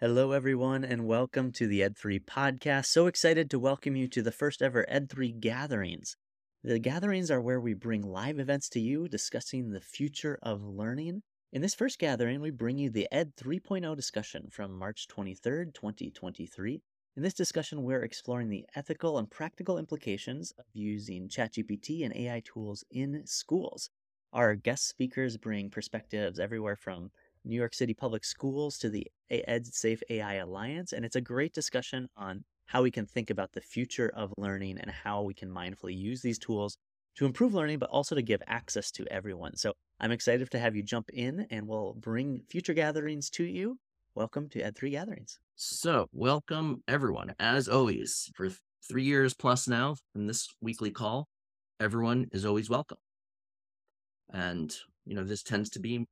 Hello, everyone, and welcome to the Ed3 podcast. So excited to welcome you to the first ever Ed3 gatherings. The gatherings are where we bring live events to you discussing the future of learning. In this first gathering, we bring you the Ed 3.0 discussion from March 23rd, 2023. In this discussion, we're exploring the ethical and practical implications of using ChatGPT and AI tools in schools. Our guest speakers bring perspectives everywhere from New York City Public Schools to the EdSafe AI Alliance. And it's a great discussion on how we can think about the future of learning and how we can mindfully use these tools to improve learning, but also to give access to everyone. So I'm excited to have you jump in and we'll bring future gatherings to you. Welcome to Ed3 Gatherings. So, welcome everyone. As always, for three years plus now from this weekly call, everyone is always welcome. And, you know, this tends to be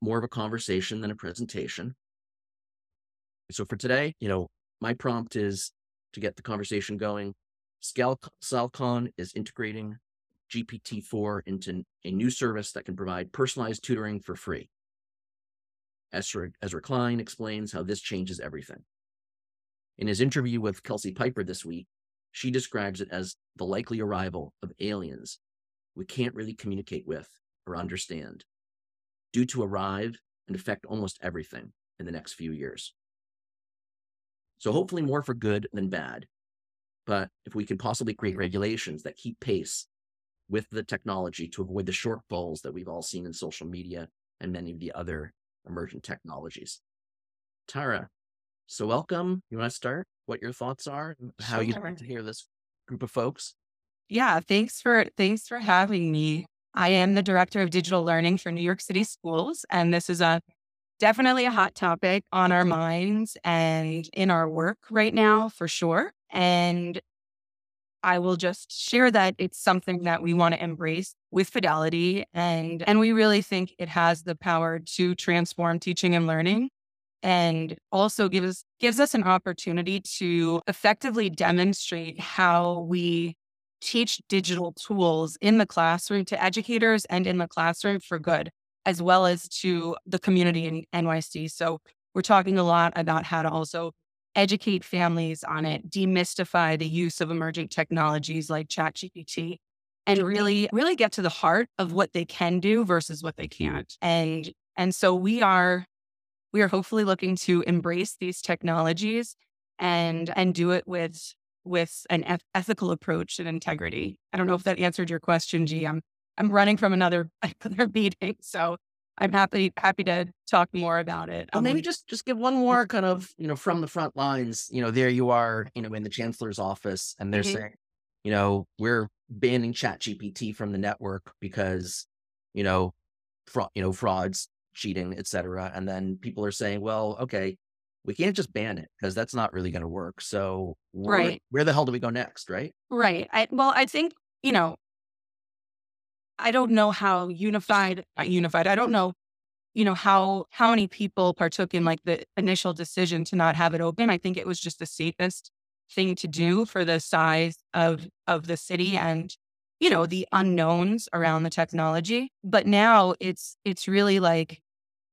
more of a conversation than a presentation. So for today, you know, my prompt is to get the conversation going. Sal Khan is integrating GPT-4 into a new service that can provide personalized tutoring for free. Ezra, Ezra Klein explains how this changes everything. In his interview with Kelsey Piper this week, she describes it as the likely arrival of aliens we can't really communicate with or understand due to arrive and affect almost everything in the next few years. So, hopefully, more for good than bad. But if we can possibly create regulations that keep pace with the technology to avoid the shortfalls that we've all seen in social media and many of the other emergent technologies. Tara, so welcome. You want to start? What your thoughts are? How sure. you like to hear this group of folks? Yeah, thanks for thanks for having me. I am the director of digital learning for New York City schools, and this is a definitely a hot topic on our minds and in our work right now for sure. And I will just share that it's something that we want to embrace with fidelity and and we really think it has the power to transform teaching and learning and also gives gives us an opportunity to effectively demonstrate how we teach digital tools in the classroom to educators and in the classroom for good, as well as to the community in NYC. So we're talking a lot about how to also educate families on it, demystify the use of emerging technologies like ChatGPT, and really, really get to the heart of what they can do versus what they can't. And and so we are we are hopefully looking to embrace these technologies and and do it with with an eth- ethical approach and integrity. I don't know if that answered your question, G. I'm I'm running from another another meeting, so I'm happy happy to talk more about it. Well, um, maybe just just give one more kind of you know from the front lines. You know, there you are, you know, in the chancellor's office, and they're mm-hmm. saying, you know, we're banning Chat GPT from the network because you know, fraud, you know, frauds, cheating, etc. And then people are saying, well, okay, we can't just ban it because that's not really going to work. So, where, right. where the hell do we go next? Right. Right. I, well, I think, you know, I don't know how unified, unified, I don't know, you know, how, how many people partook in like the initial decision to not have it open. I think it was just the safest thing to do for the size of, of the city and, you know, the unknowns around the technology. But now it's, it's really like,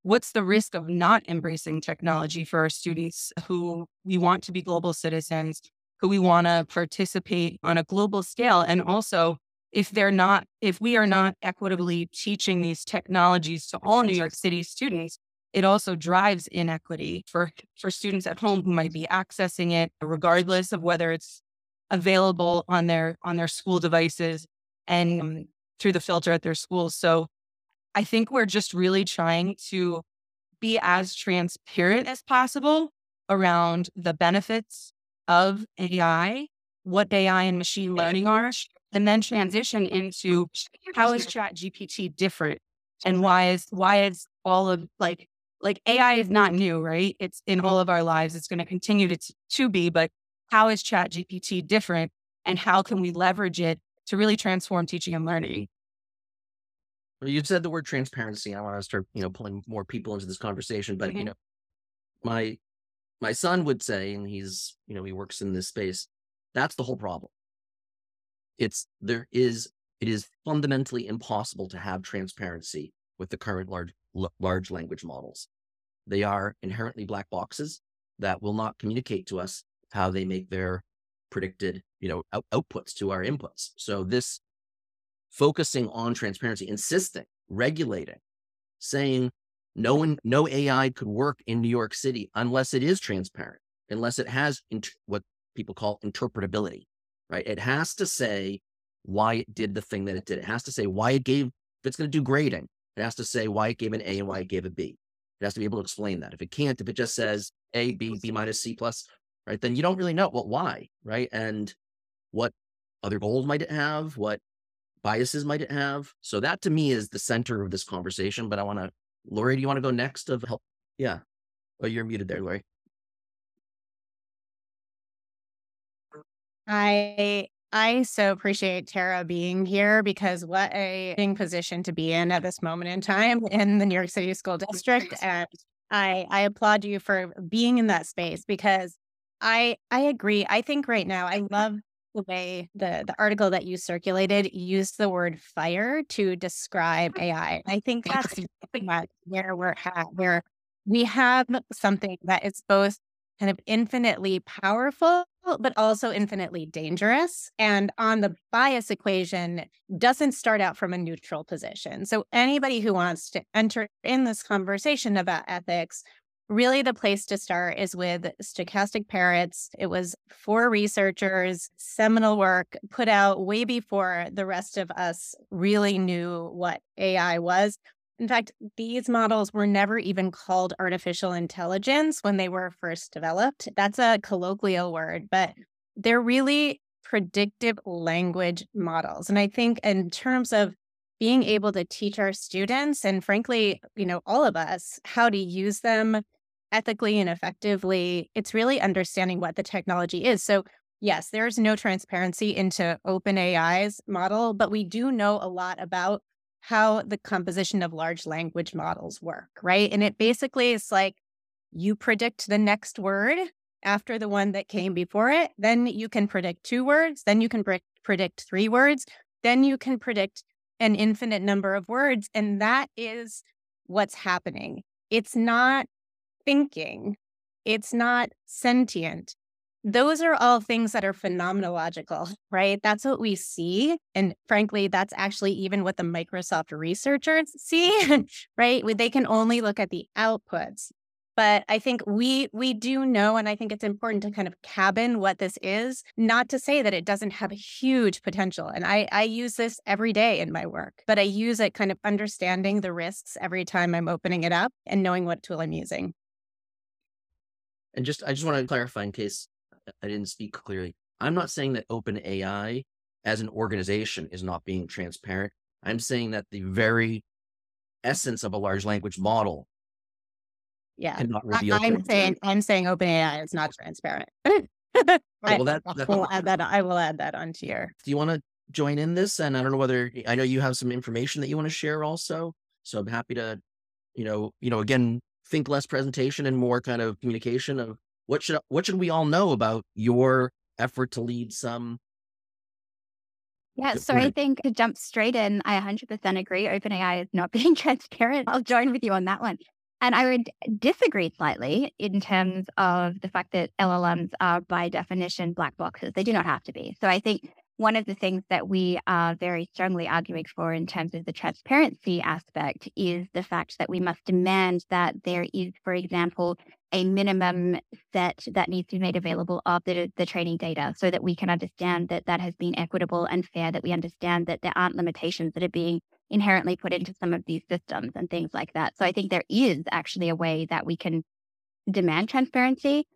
what's the risk of not embracing technology for our students who we want to be global citizens, who we want to participate on a global scale? And also, if they're not, if we are not equitably teaching these technologies to all New York City students, it also drives inequity for, for students at home who might be accessing it, regardless of whether it's available on their on their school devices and um, through the filter at their schools. So I think we're just really trying to be as transparent as possible around the benefits of AI, what AI and machine learning are, and then transition into how is chat GPT different and why is why is all of like like AI is not new, right? It's in all of our lives. It's going to continue to, to be, but how is chat GPT different and how can we leverage it to really transform teaching and learning? You said the word transparency. I want to start, you know, pulling more people into this conversation. But mm-hmm. you know, my my son would say, and he's, you know, he works in this space. That's the whole problem. It's there is it is fundamentally impossible to have transparency with the current large large language models. They are inherently black boxes that will not communicate to us how they make their predicted, you know, out- outputs to our inputs. So this focusing on transparency, insisting, regulating, saying no one, no AI could work in New York City unless it is transparent, unless it has what people call interpretability, right? It has to say why it did the thing that it did. It has to say why it gave, if it's going to do grading, it has to say why it gave an A and why it gave a B. It has to be able to explain that. If it can't, if it just says A, B, B minus, C plus, right, then you don't really know what why, right? And what other goals might it have? What biases might it have? So that to me is the center of this conversation. But I want to, Lori, do you want to go next of help? Yeah. Oh, you're muted there, Lori. I I so appreciate Tara being here because what a position to be in at this moment in time in the New York City School District. And I I applaud you for being in that space because I I agree. I think right now I love the way the the article that you circulated used the word fire to describe mm. AI. I think that's where we're at, where we have something that is both kind of infinitely powerful, but also infinitely dangerous. And on the bias equation, doesn't start out from a neutral position. So anybody who wants to enter in this conversation about ethics, really the place to start is with stochastic parrots. It was four researchers, seminal work put out way before the rest of us really knew what AI was. In fact, these models were never even called artificial intelligence when they were first developed. That's a colloquial word, but they're really predictive language models. And I think in terms of being able to teach our students and frankly, you know, all of us how to use them ethically and effectively, it's really understanding what the technology is. So, yes, there's no transparency into OpenAI's model, but we do know a lot about how the composition of large language models work, right? And it basically is like you predict the next word after the one that came before it. Then you can predict two words. Then you can pre- predict three words. Then you can predict an infinite number of words. And that is what's happening. It's not thinking, it's not sentient, those are all things that are phenomenological, right? That's what we see. And frankly, that's actually even what the Microsoft researchers see, right? They can only look at the outputs. But I think we we do know, and I think it's important to kind of cabin what this is, not to say that it doesn't have a huge potential. And I, I use this every day in my work, but I use it kind of understanding the risks every time I'm opening it up and knowing what tool I'm using. And just I just want to clarify in case I didn't speak clearly. I'm not saying that OpenAI as an organization is not being transparent. I'm saying that the very essence of a large language model yeah cannot reveal I, am saying i'm saying openai is not transparent oh, well that, I, will add that i will add that onto your do you want to join in this and i don't know whether i know you have some information that you want to share also so i'm happy to you know you know again think less presentation and more kind of communication of what should what should we all know about your effort to lead some yeah, so I think to jump straight in, I 100% agree. OpenAI is not being transparent. I'll join with you on that one. And I would disagree slightly in terms of the fact that LLMs are by definition black boxes. They do not have to be. So I think one of the things that we are very strongly arguing for in terms of the transparency aspect is the fact that we must demand that there is, for example, a minimum set that needs to be made available of the, the training data so that we can understand that that has been equitable and fair, that we understand that there aren't limitations that are being inherently put into some of these systems and things like that. So I think there is actually a way that we can demand transparency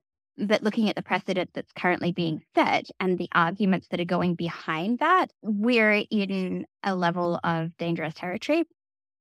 but looking at the precedent that's currently being set and the arguments that are going behind that, we're in a level of dangerous territory.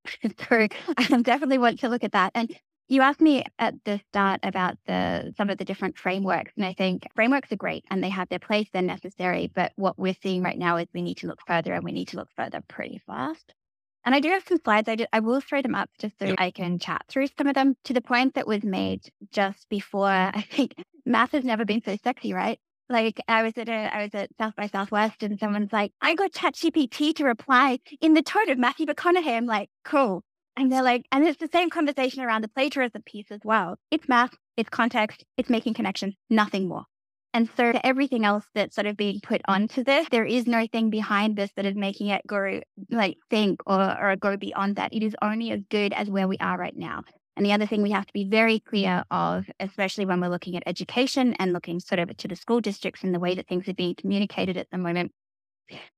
so I definitely want to look at that. And you asked me at the start about the some of the different frameworks, and I think frameworks are great and they have their place, they're necessary. But what we're seeing right now is we need to look further, and we need to look further pretty fast. And I do have some slides. I, did, I will throw them up just so. I can chat through some of them to the point that was made just before. I think math has never been so sexy, right? Like I was at a, I was at South by Southwest and someone's like, I got ChatGPT to reply in the tone of Matthew McConaughey. I'm like, cool. And they're like, and it's the same conversation around the plagiarism piece as well. It's math, it's context, it's making connections, nothing more. And so everything else that's sort of being put onto this, there is no thing behind this that is making it go like think or, or go beyond that. It is only as good as where we are right now. And the other thing we have to be very clear of, especially when we're looking at education and looking sort of to the school districts and the way that things are being communicated at the moment,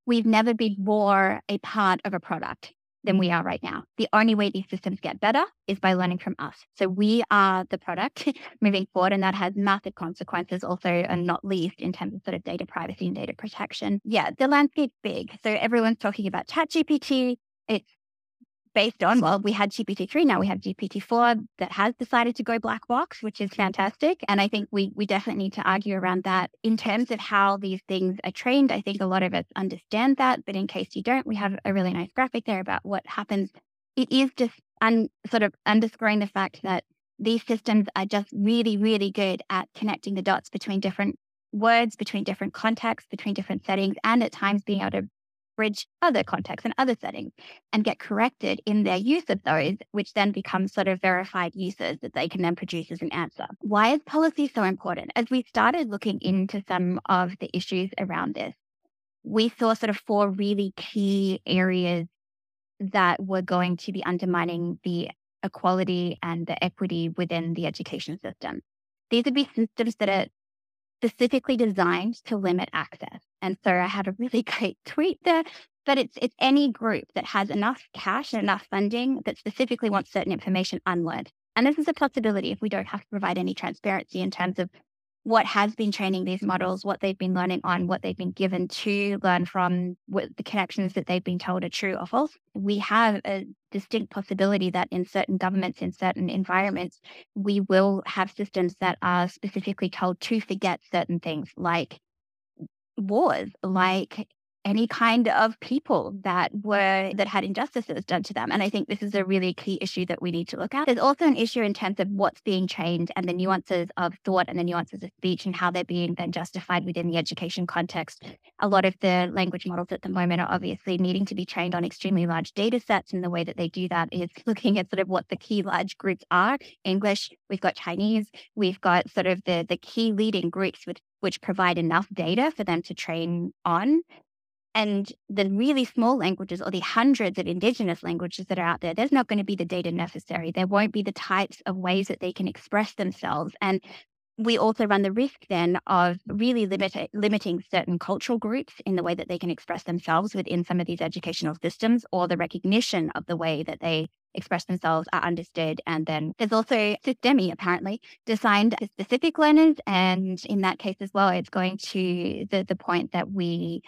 we've never been more a part of a product than we are right now. The only way these systems get better is by learning from us. So we are the product moving forward, and that has massive consequences also, and not least in terms of sort of data privacy and data protection. Yeah, the landscape's big. So everyone's talking about ChatGPT. It's based on, well, we had GPT-3, now we have GPT-4 that has decided to go black box, which is fantastic. And I think we we definitely need to argue around that in terms of how these things are trained. I think a lot of us understand that, but in case you don't, we have a really nice graphic there about what happens. It is just un, sort of underscoring the fact that these systems are just really, really good at connecting the dots between different words, between different contexts, between different settings, and at times being able to bridge other contexts and other settings and get corrected in their use of those, which then becomes sort of verified uses that they can then produce as an answer. Why is policy so important? As we started looking into some of the issues around this, we saw sort of four really key areas that were going to be undermining the equality and the equity within the education system. These would be systems that are specifically designed to limit access. And so I had a really great tweet there. But it's it's any group that has enough cash and enough funding that specifically wants certain information unlearned. And this is a possibility if we don't have to provide any transparency in terms of what has been training these models, what they've been learning on, what they've been given to learn from, what the connections that they've been told are true or false. We have a distinct possibility that in certain governments, in certain environments, we will have systems that are specifically told to forget certain things like wars, like any kind of people that were that had injustices done to them. And I think this is a really key issue that we need to look at. There's also an issue in terms of what's being trained and the nuances of thought and the nuances of speech and how they're being then justified within the education context. A lot of the language models at the moment are obviously needing to be trained on extremely large data sets. And the way that they do that is looking at sort of what the key large groups are. English, we've got Chinese, we've got sort of the the key leading groups with which provide enough data for them to train on. And the really small languages or the hundreds of indigenous languages that are out there, there's not going to be the data necessary. There won't be the types of ways that they can express themselves. And we also run the risk then of really limit, limiting certain cultural groups in the way that they can express themselves within some of these educational systems or the recognition of the way that they express themselves are understood. And then there's also Systemi, apparently, designed for specific learners. And in that case as well, it's going to the, the point that we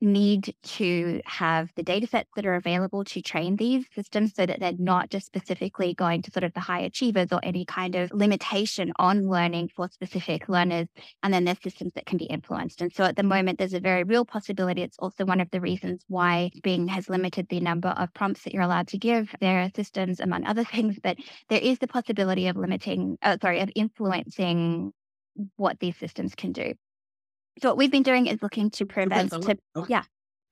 need to have the data sets that are available to train these systems so that they're not just specifically going to sort of the high achievers or any kind of limitation on learning for specific learners. And then there's systems that can be influenced. And so at the moment, there's a very real possibility. It's also one of the reasons why Bing has limited the number of prompts that you're allowed to give their systems, among other things. But there is the possibility of limiting, uh, sorry, of influencing what these systems can do. So what we've been doing is looking to prevent. Okay, To, okay. yeah.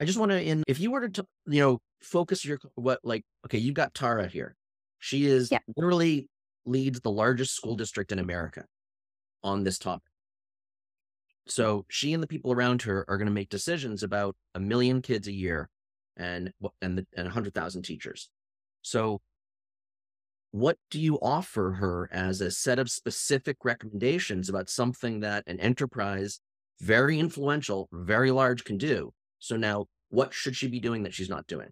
I just want to, in if you were to, you know, focus your what like, okay, you've got Tara here. She is Yeah. literally leads the largest school district in America on this topic. So she and the people around her are going to make decisions about a million kids a year and and the, and 100,000 teachers. So what do you offer her as a set of specific recommendations about something that an enterprise very influential, very large can do? So now what should she be doing that she's not doing?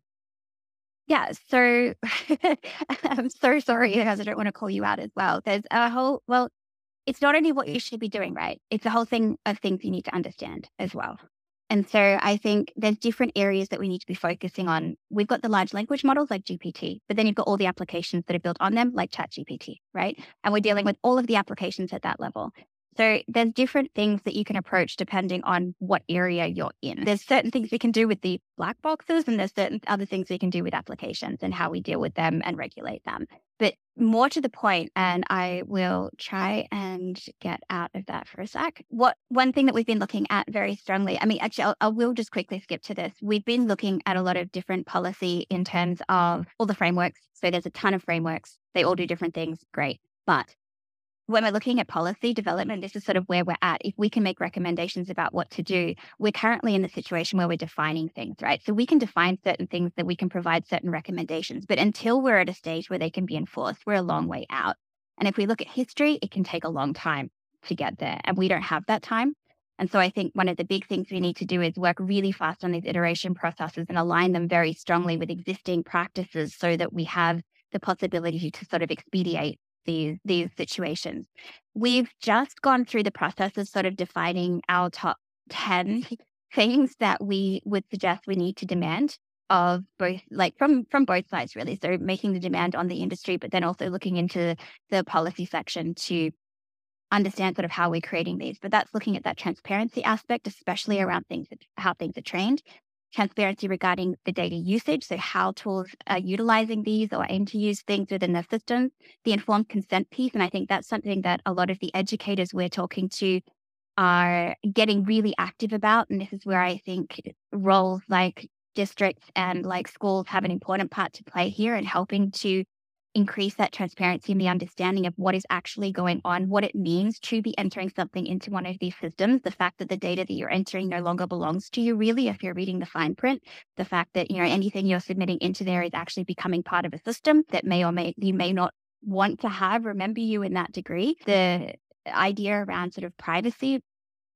Yeah. So I'm so sorry because I don't want to call you out as well. There's a whole, well, it's not only what you should be doing, right? It's a whole thing of things you need to understand as well. And so I think there's different areas that we need to be focusing on. We've got the large language models like GPT, but then you've got all the applications that are built on them like ChatGPT, right? And we're dealing with all of the applications at that level. So there's different things that you can approach depending on what area you're in. There's certain things we can do with the black boxes and there's certain other things we can do with applications and how we deal with them and regulate them. But more to the point, and I will try and get out of that for a sec. What one thing that we've been looking at very strongly, I mean, actually, I'll, I will just quickly skip to this. We've been looking at a lot of different policy in terms of all the frameworks. So there's a ton of frameworks. They all do different things. Great. But when we're looking at policy development, this is sort of where we're at. If we can make recommendations about what to do, we're currently in the situation where we're defining things, right? So we can define certain things that we can provide certain recommendations, but until we're at a stage where they can be enforced, we're a long way out. And if we look at history, it can take a long time to get there, and we don't have that time. And so I think one of the big things we need to do is work really fast on these iteration processes and align them very strongly with existing practices so that we have the possibility to sort of expedite these these situations. We've just gone through the process of sort of defining our top 10 things that we would suggest we need to demand of both like from from both sides really so making the demand on the industry but then also looking into the policy section to understand sort of how we're creating these but that's looking at that transparency aspect especially around things how things are trained transparency regarding the data usage, so how tools are utilizing these or aim to use things within their systems, the informed consent piece. And I think that's something that a lot of the educators we're talking to are getting really active about. And this is where I think roles like districts and like schools have an important part to play here in helping to increase that transparency and the understanding of what is actually going on, what it means to be entering something into one of these systems, the fact that the data that you're entering no longer belongs to you, really, if you're reading the fine print, the fact that, you know, anything you're submitting into there is actually becoming part of a system that may or may you may not want to have remember you in that degree. The idea around sort of privacy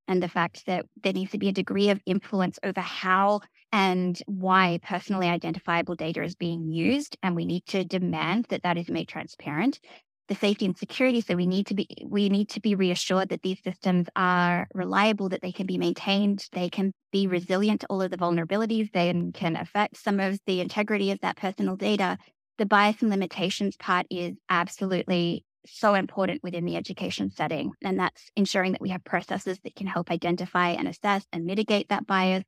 and the fact that there needs to be a degree of influence over how and why personally identifiable data is being used. And we need to demand that that is made transparent. The safety and security. So we need to be we need to be reassured that these systems are reliable, that they can be maintained, they can be resilient to all of the vulnerabilities, they can affect some of the integrity of that personal data. The bias and limitations part is absolutely so important within the education setting. And that's ensuring that we have processes that can help identify and assess and mitigate that bias,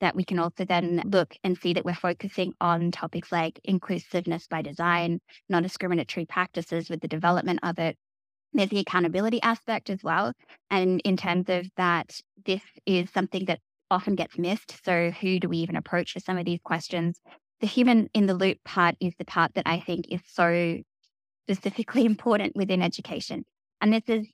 that we can also then look and see that we're focusing on topics like inclusiveness by design, non discriminatory practices with the development of it. There's the accountability aspect as well. And in terms of that, this is something that often gets missed. So, who do we even approach for some of these questions? The human in the loop part is the part that I think is so specifically important within education. And this is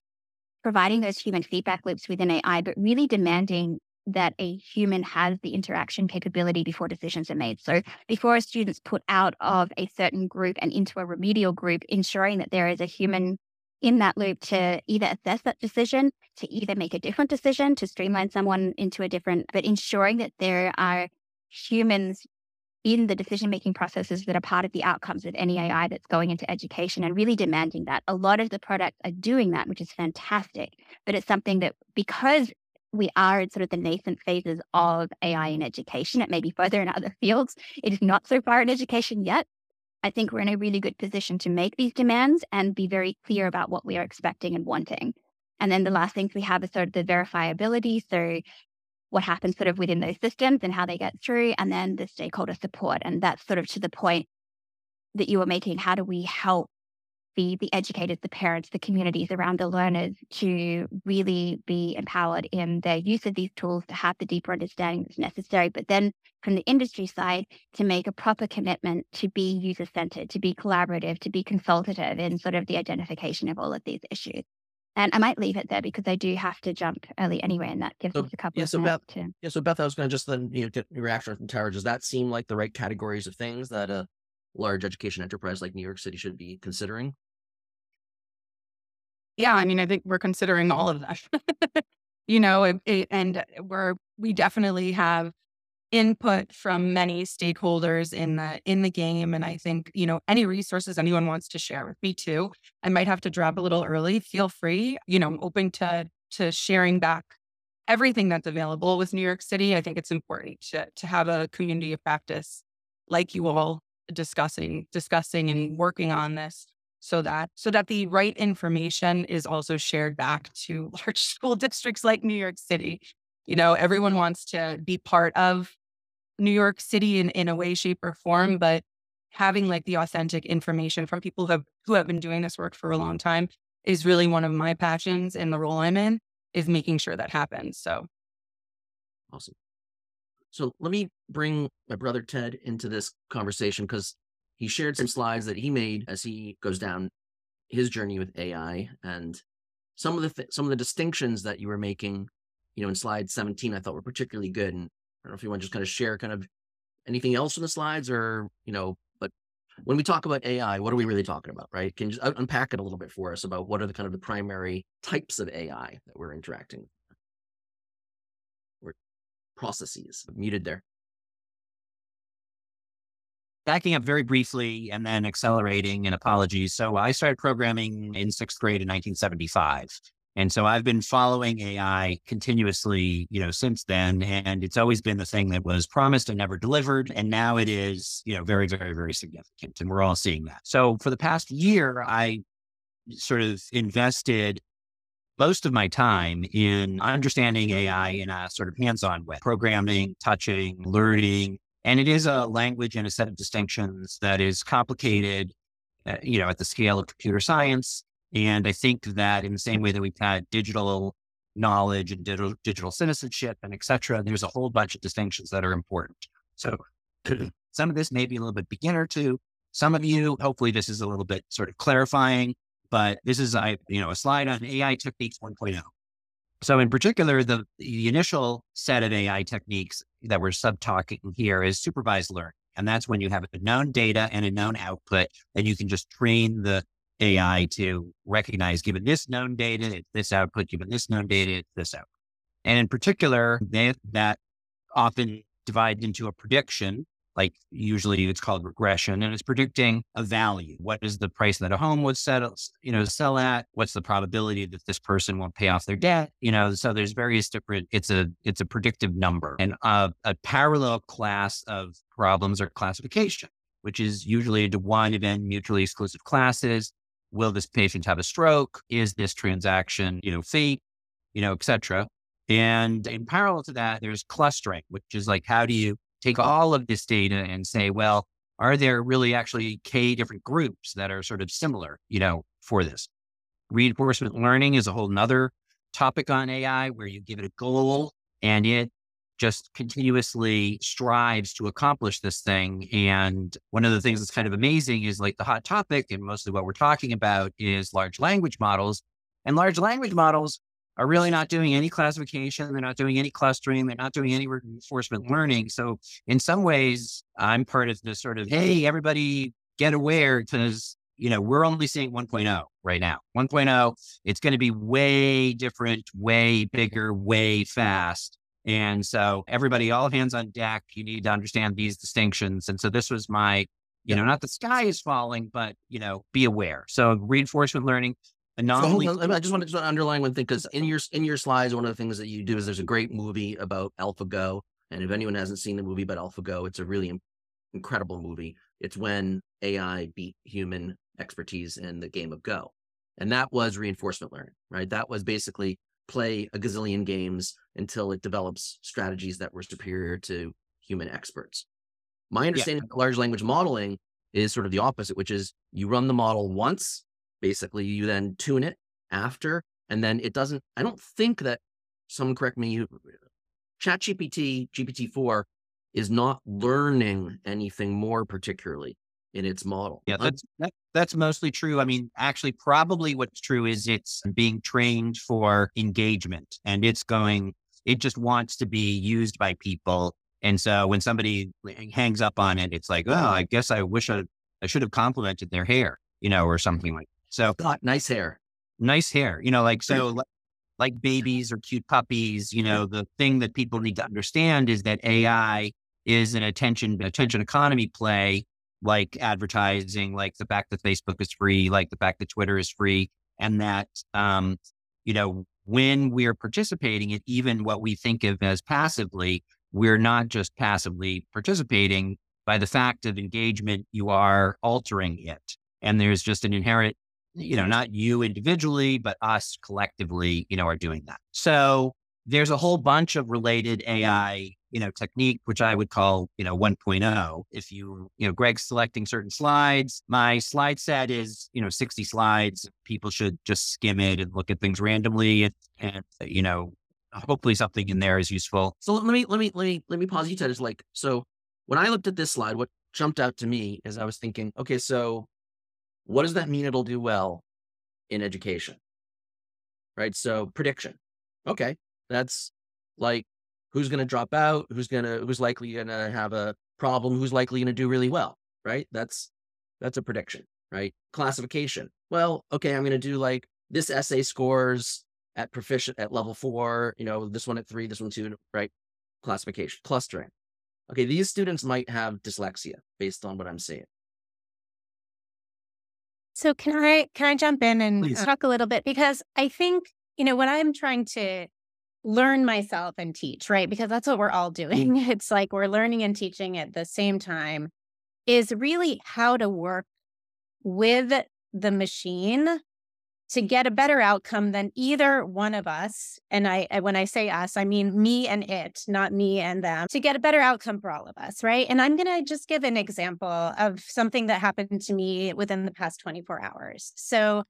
providing those human feedback loops within AI, but really demanding that a human has the interaction capability before decisions are made. So before a student's put out of a certain group and into a remedial group, ensuring that there is a human in that loop to either assess that decision, to either make a different decision, to streamline someone into a different, but ensuring that there are humans in the decision making processes that are part of the outcomes of any AI that's going into education and really demanding that. A lot of the products are doing that, which is fantastic. But it's something that because we are in sort of the nascent phases of AI in education. It may be further in other fields. It is not so far in education yet. I think we're in a really good position to make these demands and be very clear about what we are expecting and wanting. And then the last things we have is sort of the verifiability. So what happens sort of within those systems and how they get through, and then the stakeholder support. And that's sort of to the point that you were making. How do we help the, the educators, the parents, the communities around the learners to really be empowered in their use of these tools to have the deeper understanding that's necessary. But then from the industry side, to make a proper commitment to be user centered, to be collaborative, to be consultative in sort of the identification of all of these issues. And I might leave it there because I do have to jump early anyway, and that gives So, us a couple yeah, of so minutes Beth, to. yeah, so Beth, I was going to just then you know get your reaction from Tara. Does that seem like the right categories of things that a large education enterprise like New York City should be considering? Yeah, I mean, I think we're considering all of that. you know, it, it, and we're we definitely have input from many stakeholders in the in the game and i think you know any resources anyone wants to share with me too i might have to drop a little early feel free you know i'm open to to sharing back everything that's available with new york city. I think it's important to to have a community of practice like you all discussing discussing and working on this so that so that the right information is also shared back to large school districts like new york city. You know, everyone wants to be part of New York City in, in a way, shape, or form, but having like the authentic information from people who have who have been doing this work for a long time is really one of my passions in the role I'm in is making sure that happens. So awesome. So let me bring my brother Ted into this conversation because he shared some slides that he made as he goes down his journey with AI and some of the th- some of the distinctions that you were making, you know, in slide 17, I thought were particularly good. And don't know if you want to just kind of share kind of anything else from the slides or, you know, but when we talk about AI, what are we really talking about, right? Can you just uh, unpack it a little bit for us about what are the kind of the primary types of AI that we're interacting with? processes. Muted there. Backing up very briefly and then accelerating and apologies. So I started programming in sixth grade in 1975. And so I've been following AI continuously, you know, since then. And it's always been the thing that was promised and never delivered. And now it is, you know, very, very, very significant. And we're all seeing that. So for the past year, I sort of invested most of my time in understanding AI in a sort of hands-on way, programming, touching, learning. And it is a language and a set of distinctions that is complicated, uh, you know, at the scale of computer science. And I think that in the same way that we've had digital knowledge and digital, digital citizenship and et cetera, there's a whole bunch of distinctions that are important. So some of this may be a little bit beginner to some of you. Hopefully this is a little bit sort of clarifying but this is I you know a slide on AI techniques 1.0. So in particular, the, the initial set of AI techniques that we're sub talking here is supervised learning. And that's when you have a known data and a known output, and you can just train the AI to recognize, given this known data, it's this output, given this known data, it's this output. And in particular, they, that often divides into a prediction like usually it's called regression and it's predicting a value. What is the price that a home would settle, you know, sell at? What's the probability that this person won't pay off their debt? You know, so there's various different, it's a, it's a predictive number and a, a parallel class of problems are classification, which is usually to one event mutually exclusive classes. Will this patient have a stroke? Is this transaction, you know, fake, you know, et cetera. And in parallel to that, there's clustering, which is like, how do you take all of this data and say, well, are there really actually K different groups that are sort of similar, you know, for this? Reinforcement learning is a whole nother topic on AI where you give it a goal and it just continuously strives to accomplish this thing. And one of the things that's kind of amazing is like the hot topic, and mostly what we're talking about is large language models. And large language models are really not doing any classification. They're not doing any clustering. They're not doing any reinforcement learning. So in some ways, I'm part of the sort of, hey, everybody get aware because, you know, we're only seeing 1.0 right now. 1.0, it's going to be way different, way bigger, way fast. And so everybody, all hands on deck, you need to understand these distinctions. And so this was my, you know, not the sky is falling, but, you know, be aware. So reinforcement learning, anomaly. So I just want to underline one thing because in your in your slides, one of the things that you do is there's a great movie about AlphaGo, and if anyone hasn't seen the movie about AlphaGo, it's a really incredible movie. It's when AI beat human expertise in the game of Go, and that was reinforcement learning, right? That was basically play a gazillion games until it develops strategies that were superior to human experts. My understanding yeah. of large language modeling is sort of the opposite, which is you run the model once basically you then tune it after and then it doesn't i don't think that someone correct me ChatGPT, gpt gpt-4 is not learning anything more particularly in its model yeah that's that, that's mostly true i mean actually probably what's true is it's being trained for engagement and it's going it just wants to be used by people and so when somebody hangs up on it it's like oh i guess i wish i, I should have complimented their hair you know or something like so God, nice hair. Nice hair. You know, like so like, like babies or cute puppies, you know, the thing that people need to understand is that AI is an attention attention economy play, like advertising, like the fact that Facebook is free, like the fact that Twitter is free, and that um, you know, when we're participating in even what we think of as passively, we're not just passively participating. By the fact of engagement, you are altering it. And there's just an inherent you know, not you individually, but us collectively, you know, are doing that. So there's a whole bunch of related AI, you know, technique, which I would call, you know, 1.0. If you, you know, Greg's selecting certain slides, my slide set is, you know, 60 slides. People should just skim it and look at things randomly and, and you know, hopefully something in there is useful. So let me, let me, let me, let me pause. You said it's like, so when I looked at this slide, what jumped out to me is I was thinking, okay, so what does that mean it'll do well in education? Right. So prediction. Okay. That's like who's going to drop out, who's going to, who's likely going to have a problem, who's likely going to do really well. Right. That's, that's a prediction. Right. Classification. Well, okay. I'm going to do like this essay scores at proficient at level four, you know, this one at three, this one two, right? Classification, clustering. Okay, these students might have dyslexia based on what I'm seeing. So can I can I jump in and Please. talk a little bit because I think you know when I'm trying to learn myself and teach, right? Because that's what we're all mm. doing. It's like we're learning and teaching at the same time is really how to work with the machine to get a better outcome than either one of us and I, I when i say us i mean me and it not me and them to get a better outcome for all of us right and i'm going to just give an example of something that happened to me within the past 24 hours so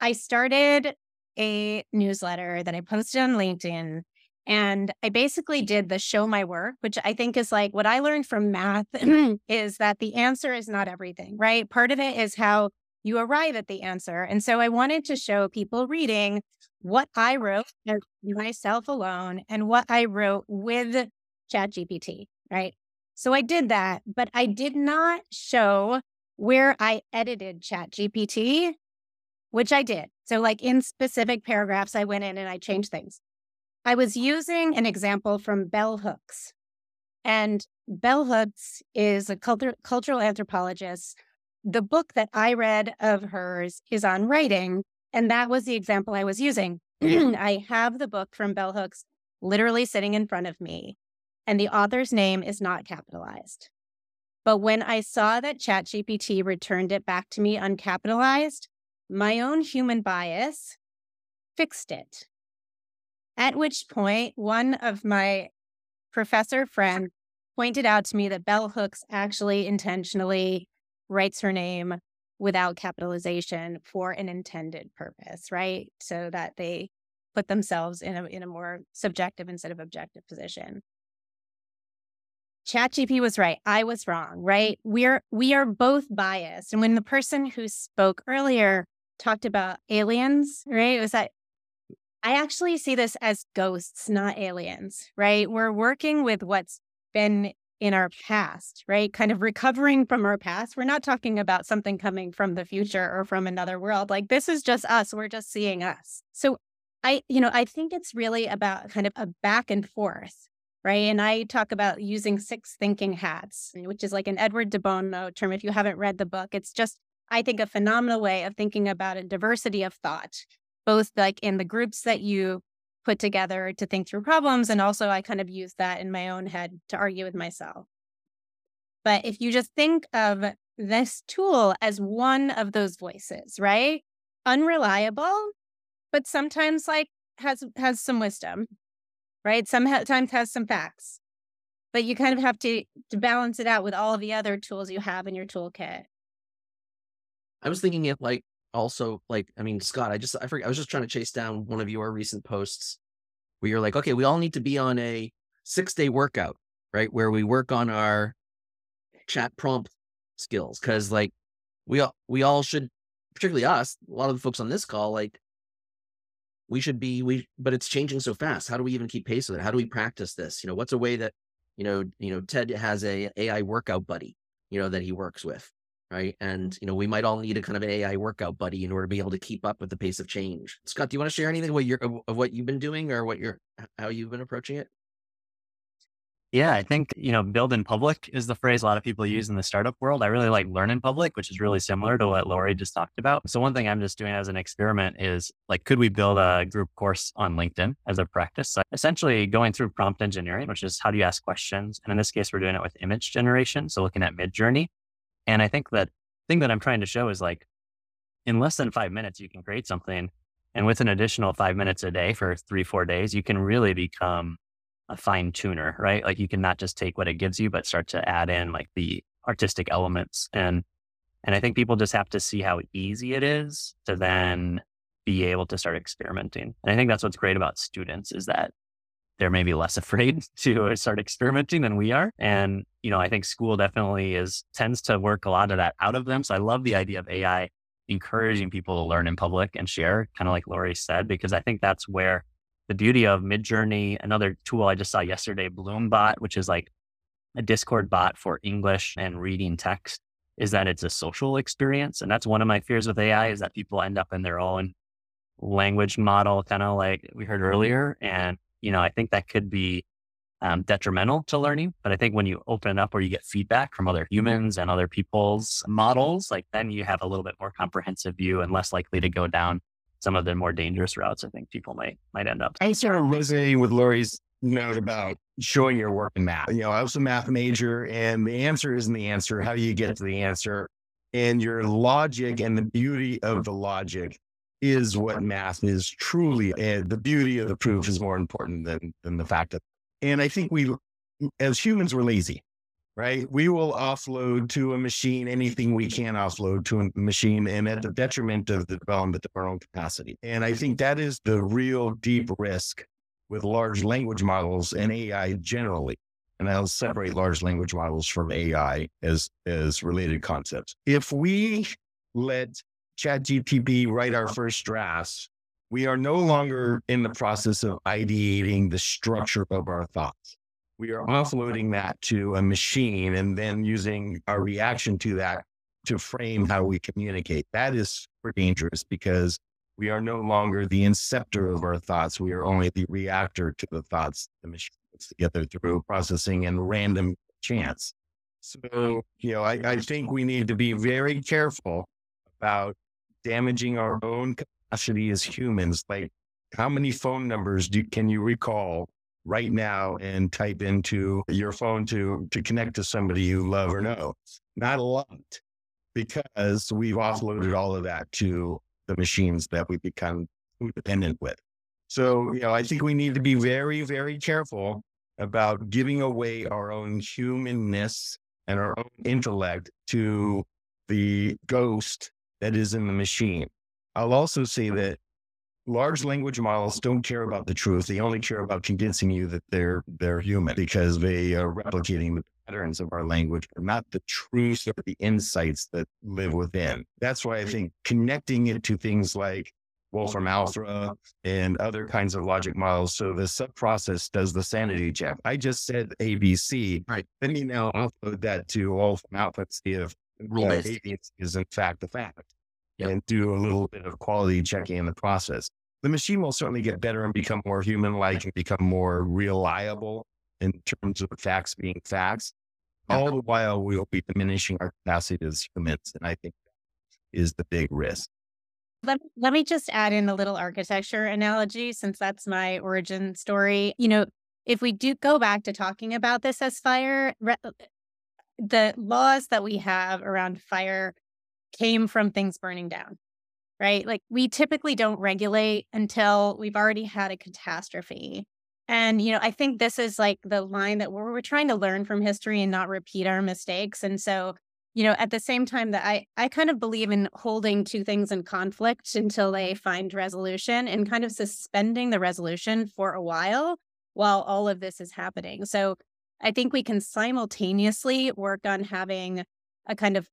i started a newsletter that i posted on linkedin and I basically did the show my work, which I think is like what I learned from math is that the answer is not everything, right? Part of it is how you arrive at the answer. And so I wanted to show people reading what I wrote myself alone and what I wrote with ChatGPT, right? So I did that, but I did not show where I edited ChatGPT, which I did. So, like in specific paragraphs, I went in and I changed things. I was using an example from Bell Hooks. And Bell Hooks is a cultural anthropologist the book that I read of hers is on writing. And that was the example I was using. Mm. I have the book from Bell Hooks literally sitting in front of me, and the author's name is not capitalized. But when I saw that ChatGPT returned it back to me uncapitalized, my own human bias fixed it. At which point, one of my professor friends pointed out to me that Bell Hooks actually intentionally writes her name without capitalization for an intended purpose, right? So that they put themselves in a in a more subjective instead of objective position. ChatGPT was right. I was wrong, right? We're we are both biased. And when the person who spoke earlier talked about aliens, right? Was that I actually see this as ghosts, not aliens, right? We're working with what's been in our past, right? Kind of recovering from our past. We're not talking about something coming from the future or from another world. Like this is just us. We're just seeing us. So I, you know, I think it's really about kind of a back and forth, right? And I talk about using six thinking hats, which is like an Edward de Bono term. If you haven't read the book, it's just, I think, a phenomenal way of thinking about a diversity of thought, both like in the groups that you put together to think through problems. And also, I kind of use that in my own head to argue with myself. But if you just think of this tool as one of those voices, right? Unreliable, but sometimes like has has some wisdom, right? Sometimes has some facts. But you kind of have to to balance it out with all of the other tools you have in your toolkit. I was thinking it like also like i mean scott i just i forget i was just trying to chase down one of your recent posts where you're like okay we all need to be on a six day workout right? Where we work on our chat prompt skills because like we all we all should particularly us a lot of the folks on this call like we should be we but it's changing so fast. How do we even keep pace with it? How do we practice this? You know what's a way that you know you know ted has a ai workout buddy you know that he works with right? And you know, we might all need a kind of AI workout buddy in order to be able to keep up with the pace of change. Scott, do you want to share anything what you're of what you've been doing or what you're how you've been approaching it? Yeah, I think, you know, build in public is the phrase a lot of people mm-hmm. use in the startup world. I really like learn in public, which is really mm-hmm. similar to what Lori just talked about. So one thing I'm just doing as an experiment is like, could we build a group course on LinkedIn as a practice? So essentially going through prompt engineering, which is how do you ask questions? And in this case, we're doing it with image generation. So looking at Midjourney and I think that thing that I'm trying to show is like in less than five minutes, you can create something And with an additional five minutes a day for three, four days, you can really become a fine tuner, right? Like you can not just take what it gives you, but start to add in like the artistic elements. And and I think people just have to see how easy it is to then be able to start experimenting. And I think that's what's great about students is that they're maybe less afraid to uh, start experimenting than we are. And, you know, I think school definitely is tends to work a lot of that out of them. So I love the idea of AI encouraging people to learn in public and share, kind of like Lori said, because I think that's where the beauty of Midjourney, another tool I just saw yesterday, Bloombot, which is like a Discord bot for English and reading text, is that it's a social experience. And that's one of my fears with AI is that people end up in their own language model, kind of like we heard earlier. And, you know, I think that could be um, detrimental to learning. But I think when you open it up where you get feedback from other humans and other people's models, like then you have a little bit more comprehensive view and less likely to go down some of the more dangerous routes. I think people might might end up. I started resonating with Lori's note about showing your work in math. You know, I was a math major, and the answer isn't the answer. How do you get to the answer? And your logic and the beauty of the logic is what math is truly. And the beauty of the proof is more important than than the fact of. And I think we, as humans, we're lazy, right? We will offload to a machine anything we can offload to a machine, and at the detriment of the development of our own capacity. And I think that is the real deep risk with large language models and AI generally. And I'll separate large language models from AI as as related concepts. If we let ChatGPT write our first drafts, we are no longer mm-hmm. in the process of ideating the structure of our thoughts. We are offloading that to a machine and then using our reaction to that to frame how we communicate. That is super dangerous because we are no longer the inceptor of our thoughts. We are only the reactor to the thoughts the machine puts together through processing and random chance. So, you know, I, I think we need to be very careful about damaging our own capacity as humans. Like, how many phone numbers do can you recall right now and type into your phone to to connect to somebody you love or know? Not a lot, because we've offloaded all of that to the machines that we become dependent with. So, you know, I think we need to be very, very careful about giving away our own humanness and our own intellect to the ghost that is in the machine. I'll also say that large language models don't care about the truth. They only care about convincing you that they're they're human because they are replicating the patterns of our language, but not the truth or the insights that live within. That's why I think connecting it to things like Wolfram Alpha and other kinds of logic models. So the sub process does the sanity check. I just said ABC. Right. Then you now upload that to Wolfram Alpha to see if Rule uh, based. ABC is in fact the fact Yep. and do a little bit of quality checking in the process. The machine will certainly get better and become more human like and become more reliable in terms of facts being facts. All the while, we'll be diminishing our capacity as humans. And I think that is the big risk. Let, let me just add in a little architecture analogy since that's my origin story. You know, if we do go back to talking about this as fire, re- the laws that we have around fire came from things burning down, right? Like we typically don't regulate until we've already had a catastrophe. And, you know, I think this is like the line that we're, we're trying to learn from history and not repeat our mistakes. And so, you know, at the same time that I, I kind of believe in holding two things in conflict until they find resolution and kind of suspending the resolution for a while while all of this is happening. So I think we can simultaneously work on having a kind of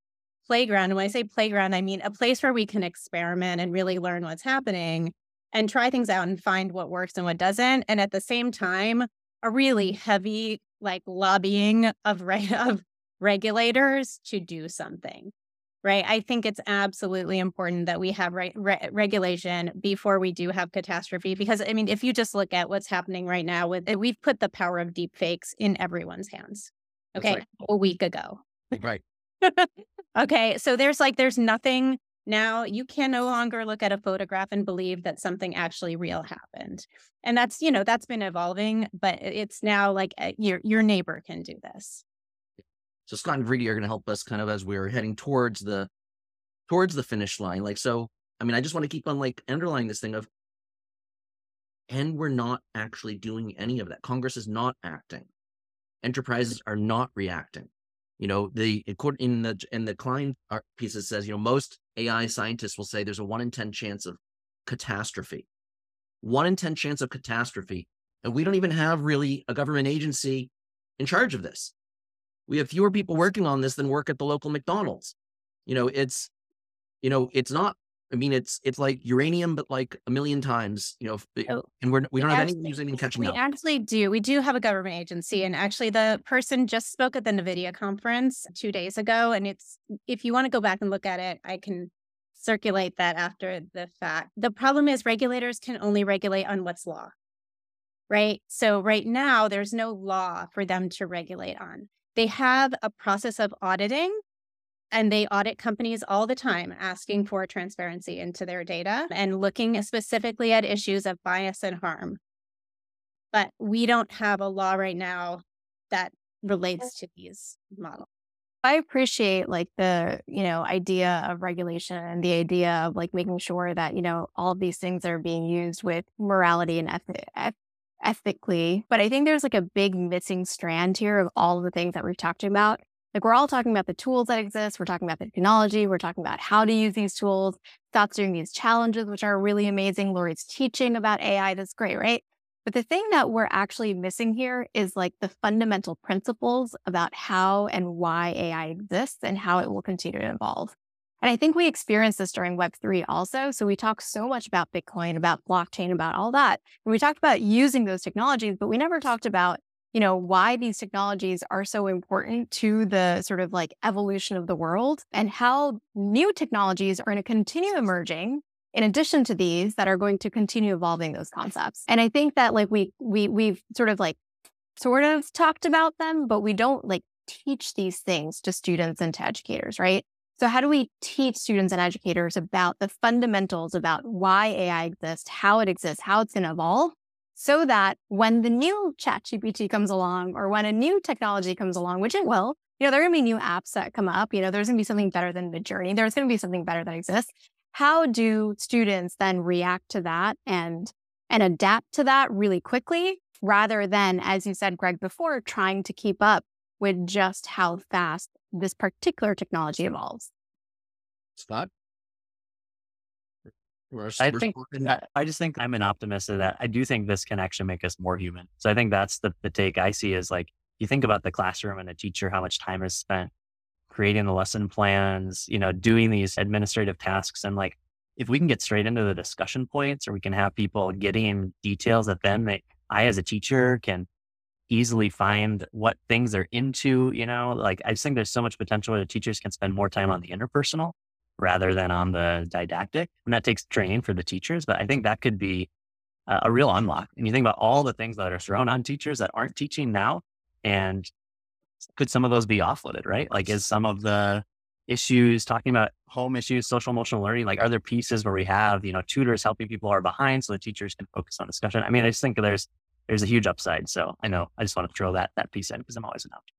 playground. And when I say playground, I mean a place where we can experiment and really learn what's happening and try things out and find what works and what doesn't. And at the same time, a really heavy like lobbying of re- of regulators to do something. Right. I think it's absolutely important that we have re- re- regulation before we do have catastrophe. Because, I mean, if you just look at what's happening right now, with we've put the power of deep fakes in everyone's hands. Okay. right. A week ago. Right. okay. So there's like, there's nothing now. You can no longer look at a photograph and believe that something actually real happened. And that's, you know, that's been evolving, but it's now like uh, your, your neighbor can do this. So Scott and Vridi are going to help us kind of as we're heading towards the towards the finish line. Like so, I mean, I just want to keep on like underlying this thing of and we're not actually doing any of that. Congress is not acting. Enterprises are not reacting. You know, the in the in the Klein piece it says, you know, most AI scientists will say there's a one in ten chance of catastrophe. One in ten chance of catastrophe, and we don't even have really a government agency in charge of this. We have fewer people working on this than work at the local McDonald's. You know, it's you know, it's not I mean, it's it's like uranium, but like a million times, you know. Oh, and we're we don't have any using catching we up. We actually do. We do have a government agency, and actually, the person just spoke at the NVIDIA conference two days ago. And it's if you want to go back and look at it, I can circulate that after the fact. The problem is regulators can only regulate on what's law, right? So right now, there's no law for them to regulate on. They have a process of auditing and they audit companies all the time asking for transparency into their data and looking specifically at issues of bias and harm. But we don't have a law right now that relates to these models. I appreciate like the, you know, idea of regulation and the idea of like making sure that, you know, all of these things are being used with morality and eth- ethically. But I think there's like a big missing strand here of all of the things that we've talked about. Like we're all talking about the tools that exist. We're talking about the technology. We're talking about how to use these tools. Scott's doing these challenges, which are really amazing. Lori's teaching about AI. That's great, right? But the thing that we're actually missing here is like the fundamental principles about how and why AI exists and how it will continue to evolve. And I think we experienced this during Web3 also. So we talk so much about Bitcoin, about blockchain, about all that. And we talked about using those technologies, but we never talked about you know, why these technologies are so important to the sort of like evolution of the world and how new technologies are going to continue emerging in addition to these that are going to continue evolving those concepts. And I think that like we we we've sort of like sort of talked about them, but we don't like teach these things to students and to educators, right? So how do we teach students and educators about the fundamentals about why AI exists, how it exists, how it's going to evolve so that when the new chat GPT comes along or when a new technology comes along, which it will, you know, there are going to be new apps that come up. You know, there's going to be something better than Midjourney. There's going to be something better that exists. How do students then react to that and and adapt to that really quickly rather than, as you said, Greg, before, trying to keep up with just how fast this particular technology evolves? Scott? I think I just think I'm an optimist of that I do think this can actually make us more human. So I think that's the, the take I see is like you think about the classroom and a teacher, how much time is spent creating the lesson plans, you know, doing these administrative tasks. And like if we can get straight into the discussion points or we can have people getting details that then they, I as a teacher can easily find what things they're into, you know, like I just think there's so much potential where the teachers can spend more time on the interpersonal rather than on the didactic. And that takes training for the teachers, but I think that could be a, a real unlock. And you think about all the things that are thrown on teachers that aren't teaching now, and could some of those be offloaded, right? Like, is some of the issues talking about home issues, social emotional learning, like are there pieces where we have, you know, tutors helping people are behind so the teachers can focus on discussion? I mean, I just think there's there's a huge upside. So I know I just want to throw that that piece in because I'm always an optimist.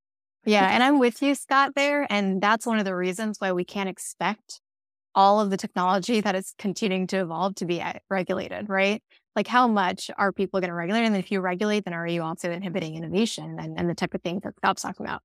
Yeah, and I'm with you, Scott, there. And that's one of the reasons why we can't expect all of the technology that is continuing to evolve to be uh, regulated, right? Like how much are people going to regulate? And if you regulate, then are you also inhibiting innovation and, and the type of things that Scott's talking about?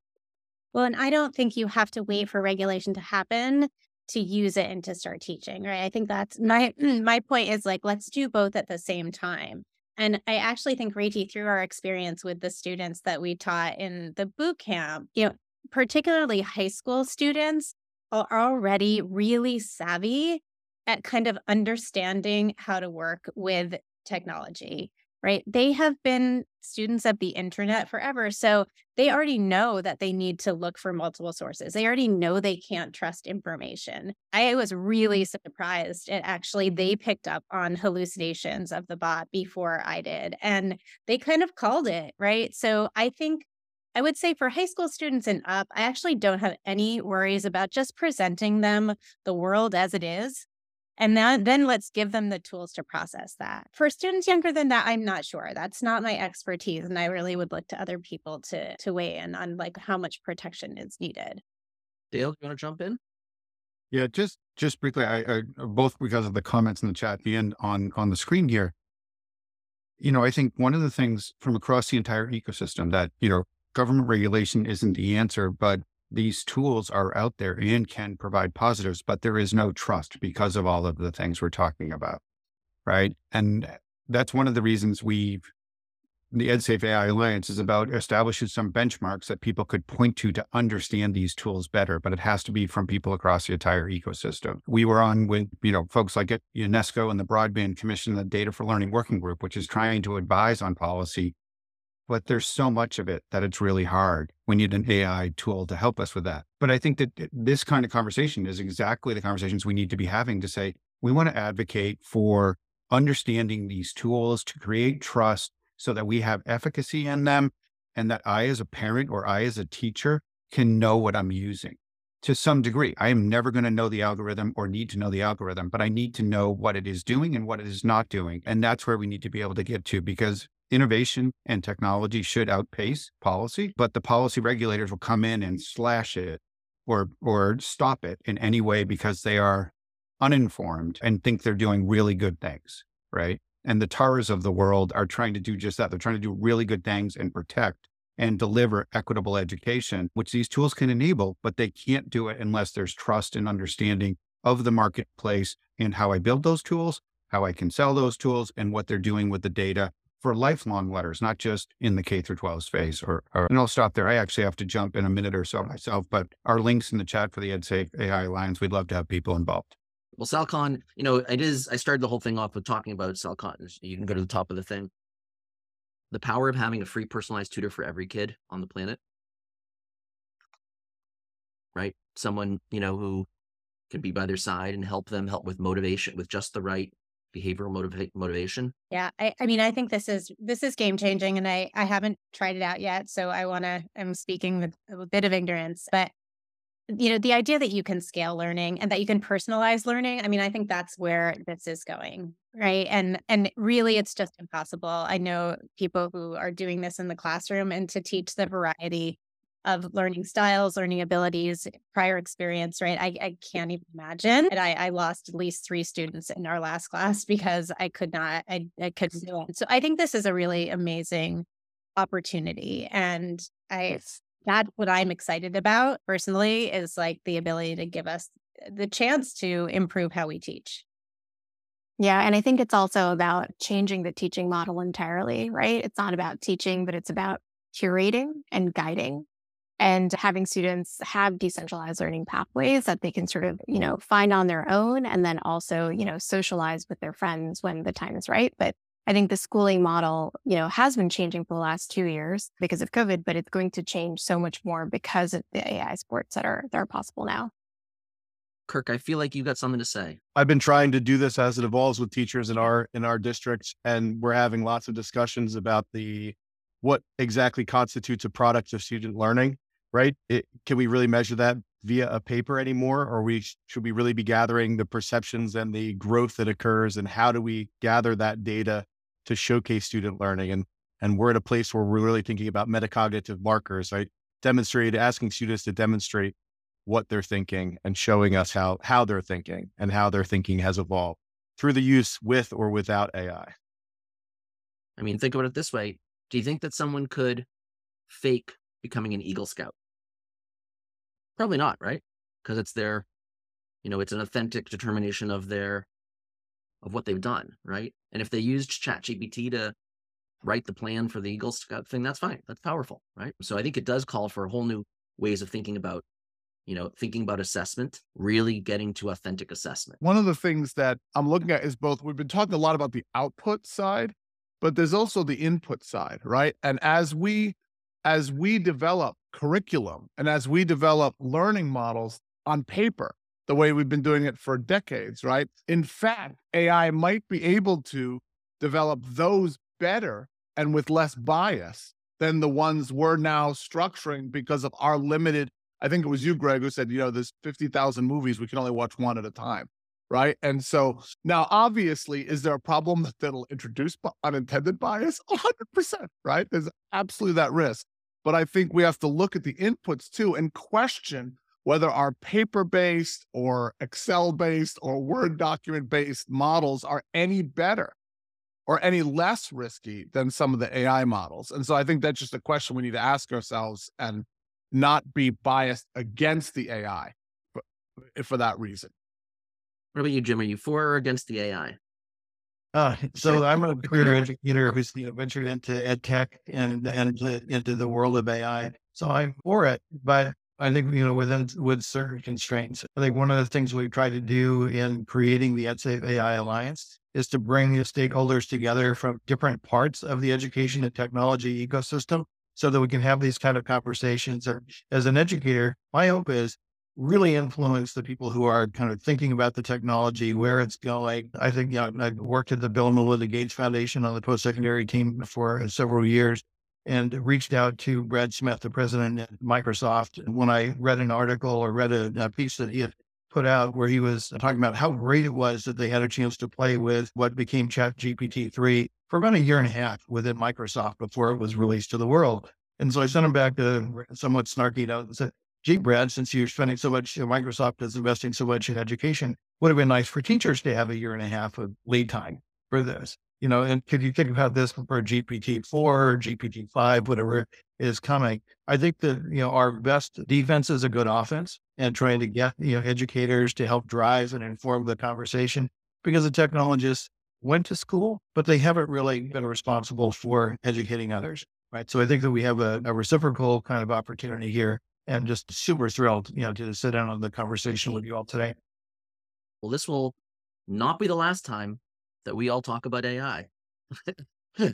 Well, and I don't think you have to wait for regulation to happen to use it and to start teaching, right? I think that's my my point is like let's do both at the same time. And I actually think Reiki, through our experience with the students that we taught in the boot camp, you know, particularly high school students, are already really savvy at kind of understanding how to work with technology, right? They have been students of the internet forever. So they already know that they need to look for multiple sources. They already know they can't trust information. I was really surprised at actually they picked up on hallucinations of the bot before I did. And they kind of called it, right? So I think I would say for high school students and up, I actually don't have any worries about just presenting them the world as it is. And then, then let's give them the tools to process that. For students younger than that, I'm not sure. That's not my expertise. And I really would look to other people to to weigh in on like how much protection is needed. Dale, you want to jump in? Yeah, just just briefly, I, I both because of the comments in the chat and on on the screen here you know, I think one of the things from across the entire ecosystem that, you know, government regulation isn't the answer, but these tools are out there and can provide positives, but there is no trust because of all of the things we're talking about. Right. And that's one of the reasons we've the EdSafe AI Alliance is about establishing some benchmarks that people could point to to understand these tools better, but it has to be from people across the entire ecosystem. We were on with, you know, folks like UNESCO and the Broadband Commission, the Data for Learning Working Group, which is trying to advise on policy. But there's so much of it that it's really hard. We need an AI tool to help us with that. But I think that this kind of conversation is exactly the conversations we need to be having to say, we want to advocate for understanding these tools to create trust so that we have efficacy in them and that I, as a parent or I, as a teacher, can know what I'm using to some degree. I am never going to know the algorithm or need to know the algorithm, but I need to know what it is doing and what it is not doing. And that's where we need to be able to get to because innovation and technology should outpace policy, but the policy regulators will come in and slash it or or stop it in any way because they are uninformed and think they're doing really good things, right? and the Taras of the world are trying to do just that. They're trying to do really good things and protect and deliver equitable education, which these tools can enable, but they can't do it unless there's trust and understanding of the marketplace and how I build those tools, how I can sell those tools, and what they're doing with the data for lifelong learners, not just in the K through 12 space. Or, or, and I'll stop there. I actually have to jump in a minute or so myself, but our links in the chat for the EdSafe AI Alliance, we'd love to have people involved. Well, Sal Khan, you know, it is. I started the whole thing off with talking about Sal Khan. You can go to the top of the thing. The power of having a free personalized tutor for every kid on the planet. Right? Someone, you know, who can be by their side and help them, help with motivation, with just the right behavioral motiva- motivation. Yeah, I, I mean, I think this is this is game changing, and I I haven't tried it out yet, so I want to. I'm speaking with a bit of ignorance, but you know the idea that you can scale learning and that you can personalize learning i mean i think that's where this is going right and and really it's just impossible i know people who are doing this in the classroom and to teach the variety of learning styles learning abilities prior experience right i, I can't even imagine and I, I lost at least three students in our last class because i could not i, I couldn't do it so i think this is a really amazing opportunity and i that's what I'm excited about personally is like the ability to give us the chance to improve how we teach. Yeah. And I think it's also about changing the teaching model entirely, right? It's not about teaching, but it's about curating and guiding and having students have decentralized learning pathways that they can sort of, you know, find on their own and then also, you know, socialize with their friends when the time is right. But I think the schooling model, you know, has been changing for the last two years because of COVID, but it's going to change so much more because of the AI sports that are that are possible now. Kirk, I feel like you've got something to say. I've been trying to do this as it evolves with teachers in our in our district, and we're having lots of discussions about the what exactly constitutes a product of student learning. Right? It, can we really measure that via a paper anymore, or we should we really be gathering the perceptions and the growth that occurs, and how do we gather that data to showcase student learning. And, and we're at a place where we're really thinking about metacognitive markers, right? Demonstrate, asking students to demonstrate what they're thinking and showing us how, how they're thinking and how their thinking has evolved through the use with or without AI. I mean, think about it this way. Do you think that someone could fake becoming an Eagle Scout? Probably not, right? Because it's their, you know, it's an authentic determination of their of what they've done, right? And if they used ChatGPT to write the plan for the Eagle Scout thing, that's fine. That's powerful, right? So I think it does call for a whole new ways of thinking about, you know, thinking about assessment, really getting to authentic assessment. One of the things that I'm looking at is both we've been talking a lot about the output side, but there's also the input side, right? And as we as we develop curriculum and as we develop learning models on paper, the way we've been doing it for decades, right? In fact, AI might be able to develop those better and with less bias than the ones we're now structuring because of our limited. I think it was you, Greg, who said, you know, there's 50,000 movies, we can only watch one at a time. Right. And so now, obviously, is there a problem that that'll introduce unintended bias? 100%. Right. There's absolutely that risk. But I think we have to look at the inputs too and question whether our paper based or Excel based or Word document based models are any better or any less risky than some of the AI models. And so I think that's just a question we need to ask ourselves and not be biased against the AI for, eh, for that reason. What about you, Jim? Are you for or against the AI? Uh, so I'm a career educator who's you know, ventured into ed tech and and into the world of AI. So I'm for it, but I think you know within with certain constraints. I think one of the things we've tried to do in creating the EdSafe AI Alliance is to bring the stakeholders together from different parts of the education and technology ecosystem, so that we can have these kind of conversations. And as an educator, my hope is really influence the people who are kind of thinking about the technology, where it's going. I think, you know, I've worked at the Bill and Melinda Gates Foundation on the post-secondary team for several years and reached out to Brad Smith, the president at Microsoft. When I read an article or read a, a piece that he had put out where he was talking about how great it was that they had a chance to play with what became Chat GPT-3 for about a year and a half within Microsoft before it was released to the world. And so I sent him back a somewhat snarky note and said, gee, Brad, since you're spending so much, Microsoft is investing so much in education, would have been nice for teachers to have a year and a half of lead time for this. You know, and could you think about this for GPT four, GPT five, whatever is coming? I think that you know our best defense is a good offense, and trying to get you know educators to help drive and inform the conversation because the technologists went to school, but they haven't really been responsible for educating others, right? So I think that we have a, a reciprocal kind of opportunity here and just super thrilled, you know, to sit down on the conversation with you all today. Well, this will not be the last time that we all talk about AI.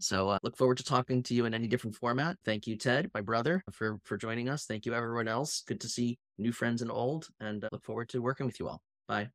so uh, look forward to talking to you in any different format. Thank you, Ted, my brother, for for joining us. Thank you, everyone else. Good to see new friends and old, and uh, look forward to working with you all. Bye.